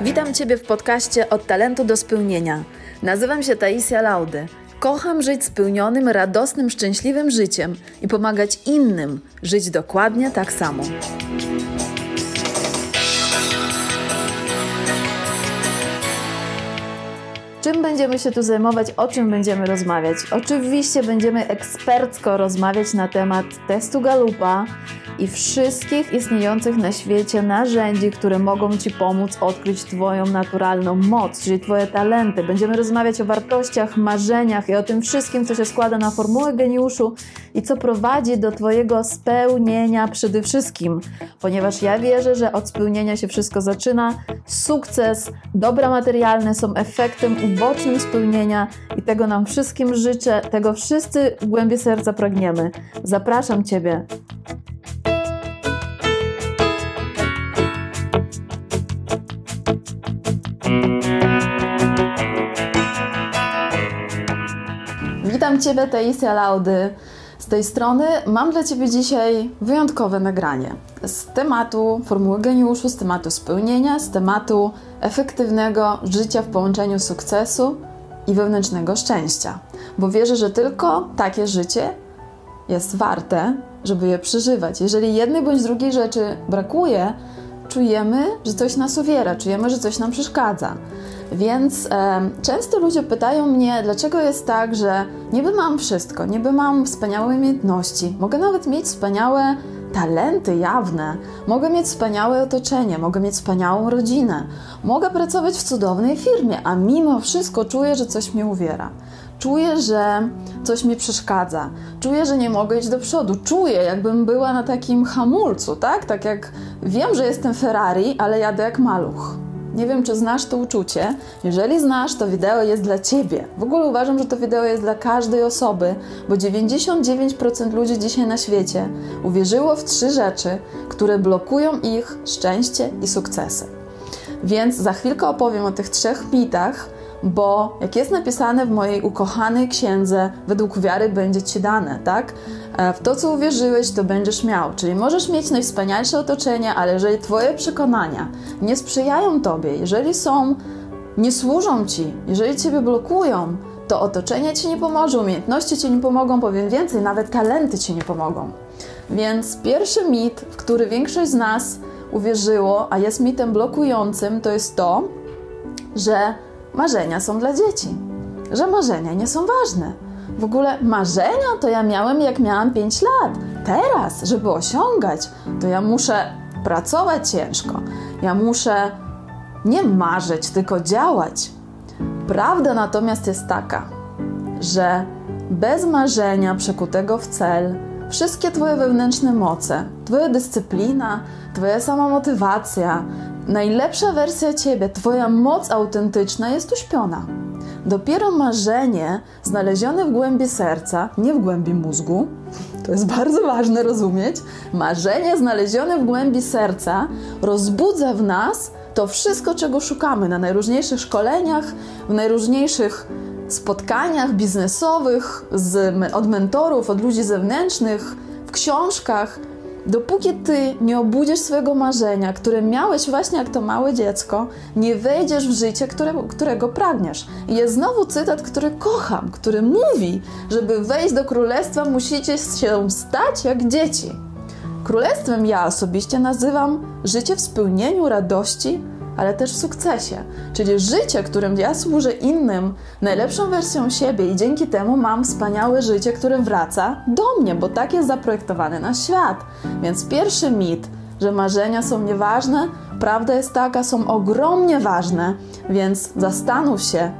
Witam Ciebie w podcaście Od talentu do spełnienia. Nazywam się Taisia Laudy. Kocham żyć spełnionym, radosnym, szczęśliwym życiem i pomagać innym żyć dokładnie tak samo. Czym będziemy się tu zajmować, o czym będziemy rozmawiać? Oczywiście będziemy ekspercko rozmawiać na temat testu Galupa i wszystkich istniejących na świecie narzędzi, które mogą Ci pomóc odkryć Twoją naturalną moc, czyli Twoje talenty. Będziemy rozmawiać o wartościach, marzeniach i o tym wszystkim, co się składa na formułę geniuszu i co prowadzi do Twojego spełnienia przede wszystkim, ponieważ ja wierzę, że od spełnienia się wszystko zaczyna. Sukces, dobra materialne są efektem ubocznym spełnienia i tego nam wszystkim życzę, tego wszyscy w głębi serca pragniemy. Zapraszam Ciebie. Witam Ciebie, Taisia Laudy. Tej strony mam dla Ciebie dzisiaj wyjątkowe nagranie z tematu formuły geniuszu, z tematu spełnienia, z tematu efektywnego życia w połączeniu sukcesu i wewnętrznego szczęścia. Bo wierzę, że tylko takie życie jest warte, żeby je przeżywać. Jeżeli jednej bądź drugiej rzeczy brakuje, czujemy, że coś nas uwiera, czujemy, że coś nam przeszkadza. Więc e, często ludzie pytają mnie, dlaczego jest tak, że niby mam wszystko, niby mam wspaniałe umiejętności, mogę nawet mieć wspaniałe talenty jawne, mogę mieć wspaniałe otoczenie, mogę mieć wspaniałą rodzinę, mogę pracować w cudownej firmie, a mimo wszystko czuję, że coś mnie uwiera. Czuję, że coś mi przeszkadza. Czuję, że nie mogę iść do przodu. Czuję, jakbym była na takim hamulcu, tak? Tak jak wiem, że jestem Ferrari, ale jadę jak maluch. Nie wiem, czy znasz to uczucie. Jeżeli znasz, to wideo jest dla ciebie. W ogóle uważam, że to wideo jest dla każdej osoby, bo 99% ludzi dzisiaj na świecie uwierzyło w trzy rzeczy, które blokują ich szczęście i sukcesy. Więc za chwilkę opowiem o tych trzech mitach, bo jak jest napisane w mojej ukochanej księdze, według wiary będzie ci dane, tak? E, w to, co uwierzyłeś, to będziesz miał. Czyli możesz mieć najwspanialsze otoczenie, ale jeżeli Twoje przekonania nie sprzyjają Tobie, jeżeli są, nie służą Ci, jeżeli Ciebie blokują, to otoczenie Ci nie pomoże, umiejętności Ci nie pomogą, powiem więcej, nawet talenty Ci nie pomogą. Więc pierwszy mit, w który większość z nas uwierzyło, a jest mitem blokującym, to jest to, że marzenia są dla dzieci, że marzenia nie są ważne. W ogóle marzenia to ja miałem jak miałam 5 lat. Teraz, żeby osiągać, to ja muszę pracować ciężko. Ja muszę nie marzyć, tylko działać. Prawda natomiast jest taka, że bez marzenia przekutego w cel, wszystkie Twoje wewnętrzne moce, Twoja dyscyplina, Twoja sama motywacja, najlepsza wersja Ciebie, Twoja moc autentyczna jest uśpiona. Dopiero marzenie znalezione w głębi serca, nie w głębi mózgu, to jest bardzo ważne rozumieć, marzenie znalezione w głębi serca rozbudza w nas to wszystko, czego szukamy na najróżniejszych szkoleniach, w najróżniejszych spotkaniach biznesowych z, od mentorów, od ludzi zewnętrznych, w książkach Dopóki ty nie obudzisz swojego marzenia, które miałeś właśnie jak to małe dziecko, nie wejdziesz w życie, które, którego pragniesz. I jest znowu cytat, który kocham, który mówi, żeby wejść do królestwa, musicie się stać jak dzieci. Królestwem ja osobiście nazywam życie w spełnieniu radości, ale też w sukcesie. Czyli życie, którym ja służę innym, najlepszą wersją siebie i dzięki temu mam wspaniałe życie, które wraca do mnie, bo tak jest zaprojektowany nasz świat. Więc pierwszy mit, że marzenia są nieważne, prawda jest taka, są ogromnie ważne, więc zastanów się,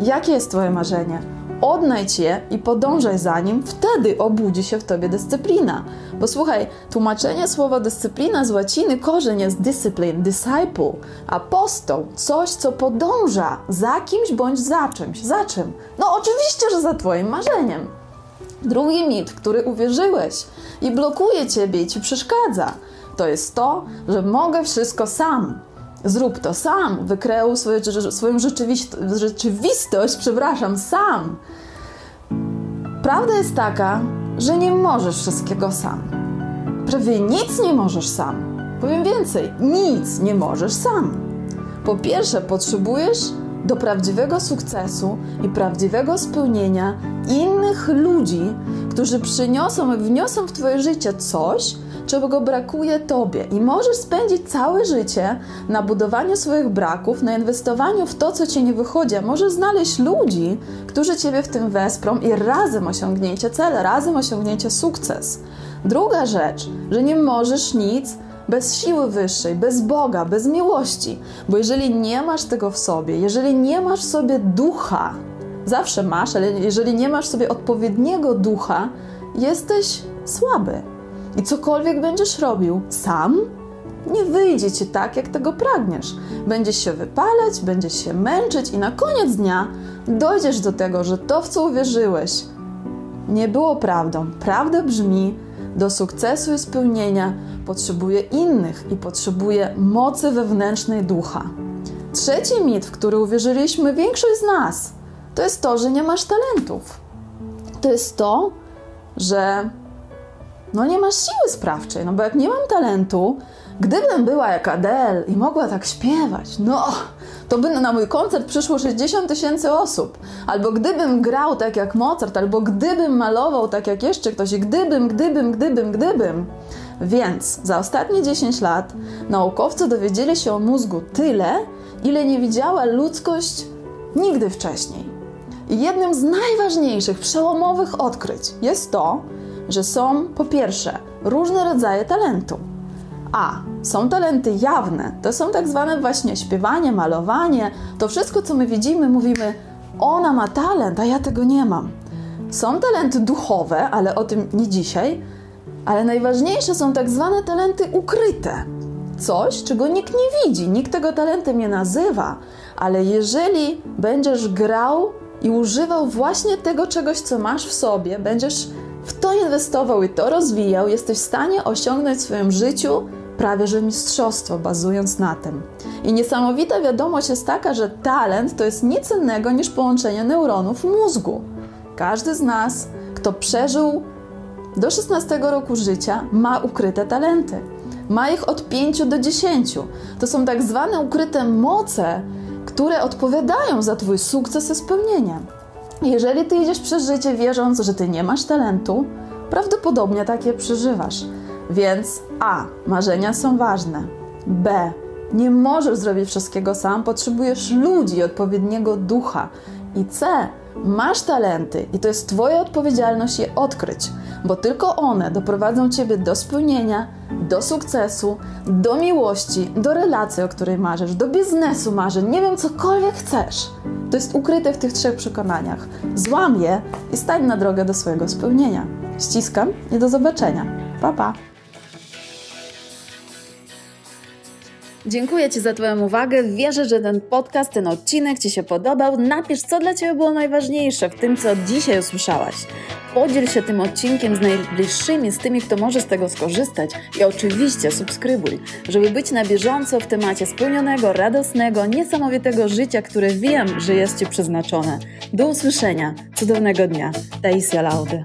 jakie jest Twoje marzenie odnajdź je i podążaj za nim, wtedy obudzi się w tobie dyscyplina. Bo słuchaj, tłumaczenie słowa dyscyplina z łaciny korzeń jest discipline, disciple, apostoł, coś, co podąża za kimś bądź za czymś. Za czym? No oczywiście, że za twoim marzeniem. Drugi mit, w który uwierzyłeś i blokuje ciebie i ci przeszkadza, to jest to, że mogę wszystko sam. Zrób to sam, wykreuj swoje, swoją rzeczywistość, przepraszam, sam. Prawda jest taka, że nie możesz wszystkiego sam. Prawie nic nie możesz sam. Powiem więcej, nic nie możesz sam. Po pierwsze, potrzebujesz do prawdziwego sukcesu i prawdziwego spełnienia innych ludzi, którzy przyniosą i wniosą w Twoje życie coś, czego brakuje Tobie. I możesz spędzić całe życie na budowaniu swoich braków, na inwestowaniu w to, co Ci nie wychodzi. Możesz znaleźć ludzi, którzy Ciebie w tym wesprą i razem osiągnięcie cele, razem osiągnięcie sukces. Druga rzecz, że nie możesz nic bez siły wyższej, bez Boga, bez miłości. Bo jeżeli nie masz tego w sobie, jeżeli nie masz w sobie ducha, zawsze masz, ale jeżeli nie masz w sobie odpowiedniego ducha, jesteś słaby. I cokolwiek będziesz robił sam, nie wyjdzie ci tak, jak tego pragniesz. Będziesz się wypalać, będziesz się męczyć i na koniec dnia dojdziesz do tego, że to, w co uwierzyłeś, nie było prawdą. Prawda brzmi, do sukcesu i spełnienia potrzebuje innych i potrzebuje mocy wewnętrznej ducha. Trzeci mit, w który uwierzyliśmy większość z nas, to jest to, że nie masz talentów. To jest to, że no nie masz siły sprawczej, no bo jak nie mam talentu, gdybym była jak Adele i mogła tak śpiewać, no to by na mój koncert przyszło 60 tysięcy osób. Albo gdybym grał tak jak Mozart, albo gdybym malował tak jak jeszcze ktoś, i gdybym, gdybym, gdybym, gdybym. Więc za ostatnie 10 lat naukowcy dowiedzieli się o mózgu tyle, ile nie widziała ludzkość nigdy wcześniej. I jednym z najważniejszych, przełomowych odkryć jest to, że są po pierwsze różne rodzaje talentu. A są talenty jawne, to są tak zwane właśnie śpiewanie, malowanie, to wszystko, co my widzimy, mówimy, ona ma talent, a ja tego nie mam. Są talenty duchowe, ale o tym nie dzisiaj, ale najważniejsze są tak zwane talenty ukryte. Coś, czego nikt nie widzi, nikt tego talentem nie nazywa, ale jeżeli będziesz grał i używał właśnie tego czegoś, co masz w sobie, będziesz w to inwestował i to rozwijał, jesteś w stanie osiągnąć w swoim życiu prawie że mistrzostwo, bazując na tym. I niesamowita wiadomość jest taka, że talent to jest nic innego niż połączenie neuronów mózgu. Każdy z nas, kto przeżył do 16 roku życia, ma ukryte talenty. Ma ich od 5 do 10. To są tak zwane ukryte moce, które odpowiadają za Twój sukces i spełnienie. Jeżeli ty idziesz przez życie wierząc, że ty nie masz talentu, prawdopodobnie takie przeżywasz. Więc A. Marzenia są ważne. B. Nie możesz zrobić wszystkiego sam, potrzebujesz ludzi, odpowiedniego ducha. I C. Masz talenty i to jest Twoja odpowiedzialność je odkryć, bo tylko one doprowadzą Ciebie do spełnienia, do sukcesu, do miłości, do relacji, o której marzysz, do biznesu marzeń, nie wiem, cokolwiek chcesz. To jest ukryte w tych trzech przekonaniach. Złam je i stań na drogę do swojego spełnienia. Ściskam i do zobaczenia. Pa, pa! Dziękuję Ci za Twoją uwagę. Wierzę, że ten podcast, ten odcinek Ci się podobał. Napisz, co dla Ciebie było najważniejsze w tym, co dzisiaj usłyszałaś. Podziel się tym odcinkiem z najbliższymi, z tymi, kto może z tego skorzystać. I oczywiście subskrybuj, żeby być na bieżąco w temacie spełnionego, radosnego, niesamowitego życia, które wiem, że jest Ci przeznaczone. Do usłyszenia. Cudownego dnia. Taisia Laudy.